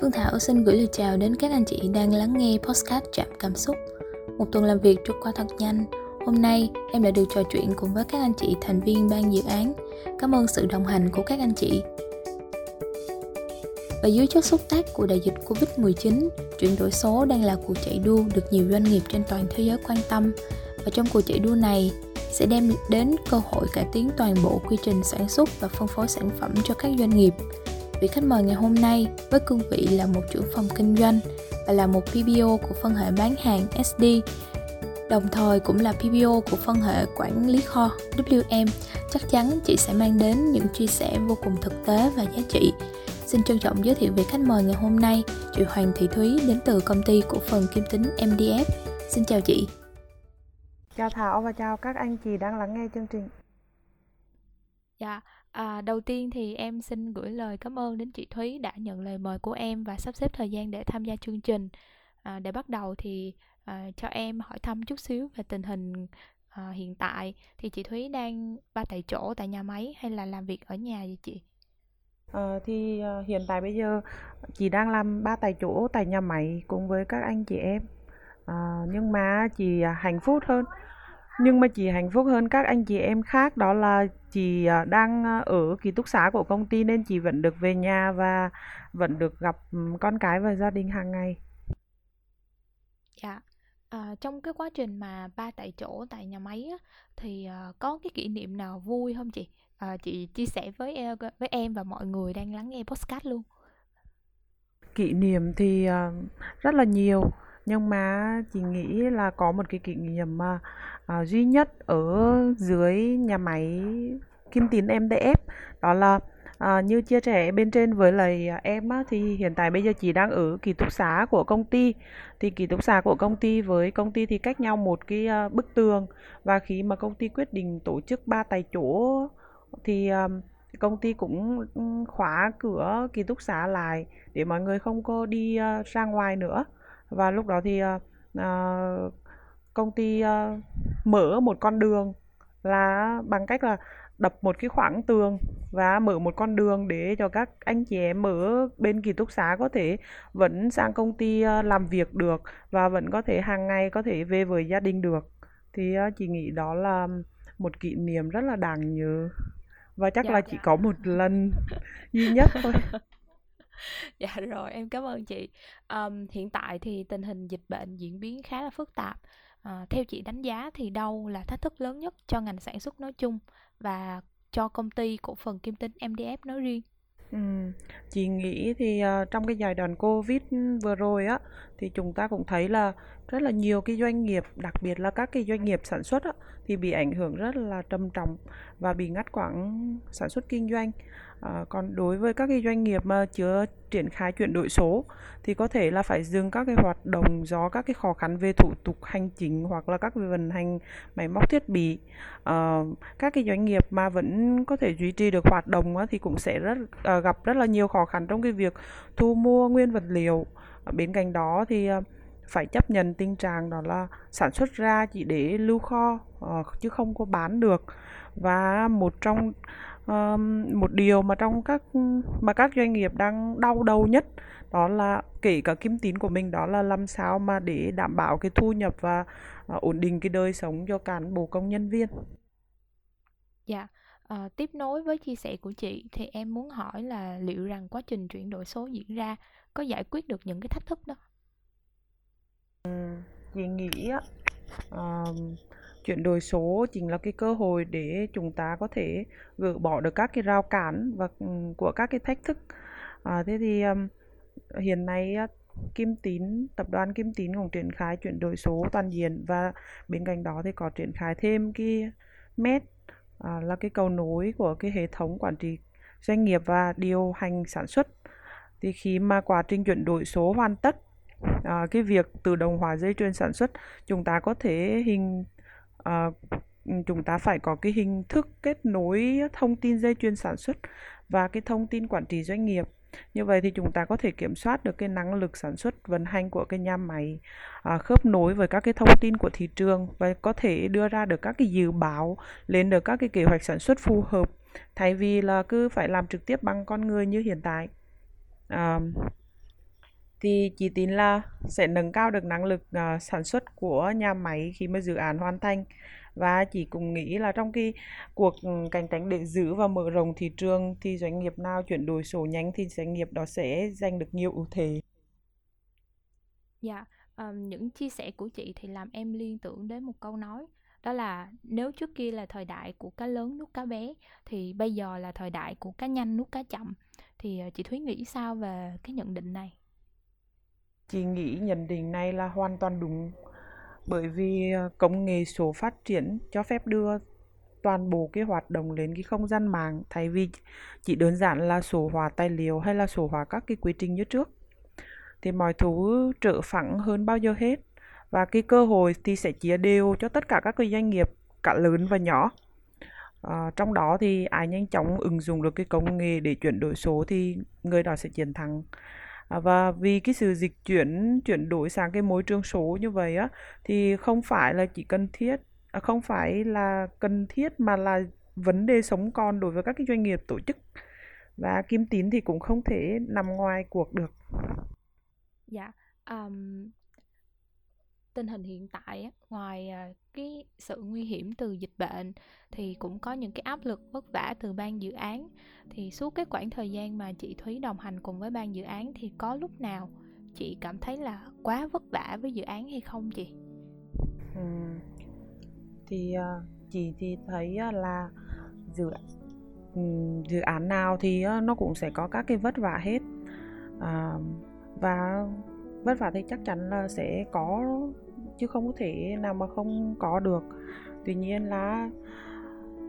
Phương Thảo xin gửi lời chào đến các anh chị đang lắng nghe podcast Chạm Cảm Xúc. Một tuần làm việc trôi qua thật nhanh. Hôm nay em đã được trò chuyện cùng với các anh chị thành viên ban dự án. Cảm ơn sự đồng hành của các anh chị. Và dưới chất xúc tác của đại dịch Covid-19, chuyển đổi số đang là cuộc chạy đua được nhiều doanh nghiệp trên toàn thế giới quan tâm. Và trong cuộc chạy đua này sẽ đem đến cơ hội cải tiến toàn bộ quy trình sản xuất và phân phối sản phẩm cho các doanh nghiệp Vị khách mời ngày hôm nay với cương vị là một trưởng phòng kinh doanh và là một PBO của phân hệ bán hàng SD, đồng thời cũng là PBO của phân hệ quản lý kho WM. Chắc chắn chị sẽ mang đến những chia sẻ vô cùng thực tế và giá trị. Xin trân trọng giới thiệu vị khách mời ngày hôm nay, chị Hoàng Thị Thúy đến từ công ty cổ phần Kim Tính MDF. Xin chào chị. Chào Thảo và chào các anh chị đang lắng nghe chương trình. Dạ, À, đầu tiên thì em xin gửi lời cảm ơn đến chị Thúy đã nhận lời mời của em và sắp xếp thời gian để tham gia chương trình. À, để bắt đầu thì à, cho em hỏi thăm chút xíu về tình hình à, hiện tại thì chị Thúy đang ba tại chỗ tại nhà máy hay là làm việc ở nhà vậy chị? À, thì à, hiện tại bây giờ chị đang làm ba tại chỗ tại nhà máy cùng với các anh chị em. À, nhưng mà chị hạnh phúc hơn nhưng mà chị hạnh phúc hơn các anh chị em khác đó là chị à, đang à, ở ký túc xá của công ty nên chị vẫn được về nhà và vẫn được gặp con cái và gia đình hàng ngày. Dạ. À, trong cái quá trình mà ba tại chỗ tại nhà máy á, thì uh, có cái kỷ niệm nào vui không chị? À, chị chia sẻ với với em và mọi người đang lắng nghe podcast luôn. Kỷ niệm thì rất là nhiều nhưng mà chị nghĩ là có một cái kỷ niệm mà uh, duy nhất ở dưới nhà máy Kim Tín MDF đó là À, như chia sẻ bên trên với lời em á, thì hiện tại bây giờ chị đang ở ký túc xá của công ty. Thì ký túc xá của công ty với công ty thì cách nhau một cái uh, bức tường. Và khi mà công ty quyết định tổ chức ba tại chỗ thì um, công ty cũng ừ, khóa cửa ký túc xá lại để mọi người không có đi uh, ra ngoài nữa. Và lúc đó thì uh, công ty uh, mở một con đường là bằng cách là đập một cái khoảng tường và mở một con đường để cho các anh chị em ở bên ký túc xá có thể vẫn sang công ty uh, làm việc được và vẫn có thể hàng ngày có thể về với gia đình được. Thì uh, chị nghĩ đó là một kỷ niệm rất là đáng nhớ và chắc dạ, là chỉ dạ. có một lần duy nhất thôi. Dạ rồi em cảm ơn chị. Um, hiện tại thì tình hình dịch bệnh diễn biến khá là phức tạp à, theo chị đánh giá thì đâu là thách thức lớn nhất cho ngành sản xuất nói chung và cho công ty cổ phần kim tính MDF nói riêng Ừ, chị nghĩ thì uh, trong cái giai đoạn Covid vừa rồi á thì chúng ta cũng thấy là rất là nhiều cái doanh nghiệp, đặc biệt là các cái doanh nghiệp sản xuất á, thì bị ảnh hưởng rất là trầm trọng và bị ngắt quãng sản xuất kinh doanh. À, còn đối với các cái doanh nghiệp mà chưa triển khai chuyển đổi số thì có thể là phải dừng các cái hoạt động do các cái khó khăn về thủ tục hành chính hoặc là các vận hành máy móc thiết bị. À, các cái doanh nghiệp mà vẫn có thể duy trì được hoạt động thì cũng sẽ rất à, gặp rất là nhiều khó khăn trong cái việc thu mua nguyên vật liệu. Bên cạnh đó thì phải chấp nhận tình trạng đó là sản xuất ra chỉ để lưu kho chứ không có bán được và một trong một điều mà trong các mà các doanh nghiệp đang đau đầu nhất đó là kể cả kim tín của mình đó là làm sao mà để đảm bảo cái thu nhập và uh, ổn định cái đời sống cho cán bộ công nhân viên. Dạ, uh, tiếp nối với chia sẻ của chị thì em muốn hỏi là liệu rằng quá trình chuyển đổi số diễn ra có giải quyết được những cái thách thức đó? chị nghĩ uh, chuyển đổi số chính là cái cơ hội để chúng ta có thể gỡ bỏ được các cái rào cản và ừ, của các cái thách thức. À, thế thì um, hiện nay Kim Tín tập đoàn Kim Tín cũng triển khai chuyển đổi số toàn diện và bên cạnh đó thì có triển khai thêm cái MED à, là cái cầu nối của cái hệ thống quản trị doanh nghiệp và điều hành sản xuất. Thì khi mà quá trình chuyển đổi số hoàn tất à, cái việc tự động hóa dây chuyền sản xuất chúng ta có thể hình à, chúng ta phải có cái hình thức kết nối thông tin dây chuyền sản xuất và cái thông tin quản trị doanh nghiệp. Như vậy thì chúng ta có thể kiểm soát được cái năng lực sản xuất vận hành của cái nhà máy à, khớp nối với các cái thông tin của thị trường và có thể đưa ra được các cái dự báo lên được các cái kế hoạch sản xuất phù hợp. Thay vì là cứ phải làm trực tiếp bằng con người như hiện tại. À, thì chị tin là sẽ nâng cao được năng lực uh, sản xuất của nhà máy khi mà dự án hoàn thành và chị cũng nghĩ là trong cái cuộc ừ, cạnh tranh để giữ và mở rộng thị trường thì doanh nghiệp nào chuyển đổi số nhanh thì doanh nghiệp đó sẽ giành được nhiều ưu thế. Dạ, um, những chia sẻ của chị thì làm em liên tưởng đến một câu nói đó là nếu trước kia là thời đại của cá lớn nuốt cá bé thì bây giờ là thời đại của cá nhanh nuốt cá chậm thì ờ, chị Thúy nghĩ sao về cái nhận định này? Chị nghĩ nhận định này là hoàn toàn đúng bởi vì ờ, công nghệ số phát triển cho phép đưa toàn bộ cái hoạt động lên cái không gian mạng thay vì chỉ đơn giản là số hóa tài liệu hay là số hóa các cái quy trình như trước. Thì mọi thứ trở phẳng hơn bao giờ hết và cái cơ hội thì sẽ chia đều cho tất cả các cái doanh nghiệp cả lớn và nhỏ. À, trong đó thì ai nhanh chóng ứng dụng được cái công nghệ để chuyển đổi số thì người đó sẽ chiến thắng. À, và vì cái sự dịch chuyển chuyển đổi sang cái môi trường số như vậy á thì không phải là chỉ cần thiết à, không phải là cần thiết mà là vấn đề sống còn đối với các cái doanh nghiệp tổ chức. Và kim tín thì cũng không thể nằm ngoài cuộc được. Dạ um, tình hình hiện tại ngoài à, cái sự nguy hiểm từ dịch bệnh thì cũng có những cái áp lực vất vả từ ban dự án thì suốt cái khoảng thời gian mà chị Thúy đồng hành cùng với ban dự án thì có lúc nào chị cảm thấy là quá vất vả với dự án hay không chị? Ừ. Thì uh, chị thì thấy à, là dự ừ, dự án nào thì nó cũng sẽ có các cái vất vả hết à, và vất vả thì chắc chắn là sẽ có, chứ không có thể nào mà không có được. Tuy nhiên là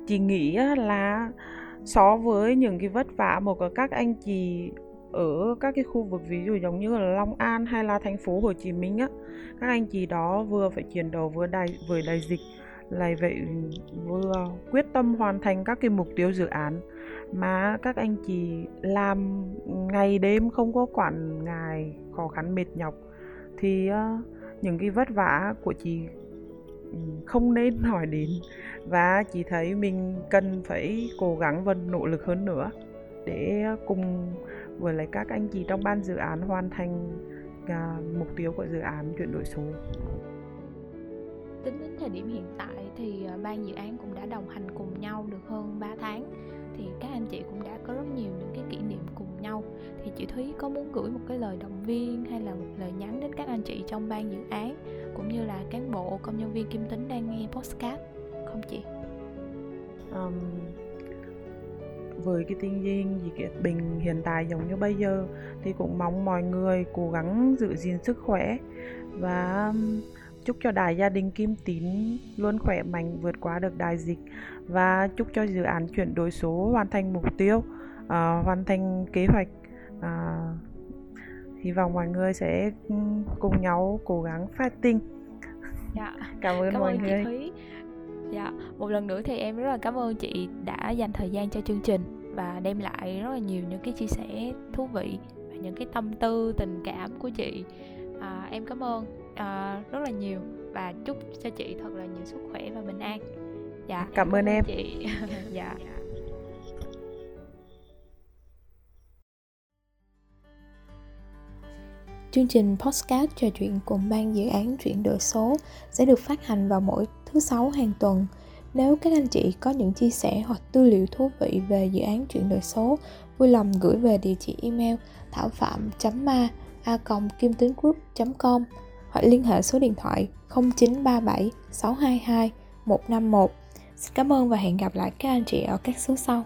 chị nghĩ là so với những cái vất vả một các anh chị ở các cái khu vực, ví dụ giống như là Long An hay là thành phố Hồ Chí Minh á, các anh chị đó vừa phải chiến đấu với đại với đại dịch, lại vậy vừa quyết tâm hoàn thành các cái mục tiêu dự án mà các anh chị làm ngày đêm không có quản ngài khó khăn mệt nhọc. Thì uh, những cái vất vả của chị ừ, không nên hỏi đến. Và chị thấy mình cần phải cố gắng và nỗ lực hơn nữa để cùng với lại các anh chị trong ban dự án hoàn thành uh, mục tiêu của dự án chuyển đổi số. Tính đến thời điểm hiện tại thì ờ, ban dự án cũng đã đồng hành cùng nhau được hơn 3 tháng thì các anh chị cũng đã có rất nhiều những cái kỷ niệm cùng nhau thì chị Thúy có muốn gửi một cái lời động viên hay là một lời nhắn đến các anh chị trong ban dự án cũng như là cán bộ công nhân viên Kim Tính đang nghe podcast không chị? Um, với cái tình duyên gì cái bình hiện tại giống như bây giờ thì cũng mong mọi người cố gắng giữ gìn sức khỏe và chúc cho đại gia đình Kim Tín luôn khỏe mạnh vượt qua được đại dịch và chúc cho dự án chuyển đổi số hoàn thành mục tiêu uh, hoàn thành kế hoạch. Uh, hy vọng mọi người sẽ cùng nhau cố gắng fighting dạ. cảm ơn cảm mọi ơn người. Chị Thúy. Dạ một lần nữa thì em rất là cảm ơn chị đã dành thời gian cho chương trình và đem lại rất là nhiều những cái chia sẻ thú vị và những cái tâm tư tình cảm của chị. À, em cảm ơn à, rất là nhiều. Và chúc cho chị thật là nhiều sức khỏe và bình an. Dạ. Cảm, cảm ơn em. chị. Dạ. Chương trình podcast trò chuyện cùng ban dự án chuyển đổi số sẽ được phát hành vào mỗi thứ sáu hàng tuần. Nếu các anh chị có những chia sẻ hoặc tư liệu thú vị về dự án chuyển đổi số, vui lòng gửi về địa chỉ email thảo phạm.ma a kim tính group.com hoặc liên hệ số điện thoại 0937 622 151. Xin cảm ơn và hẹn gặp lại các anh chị ở các số sau.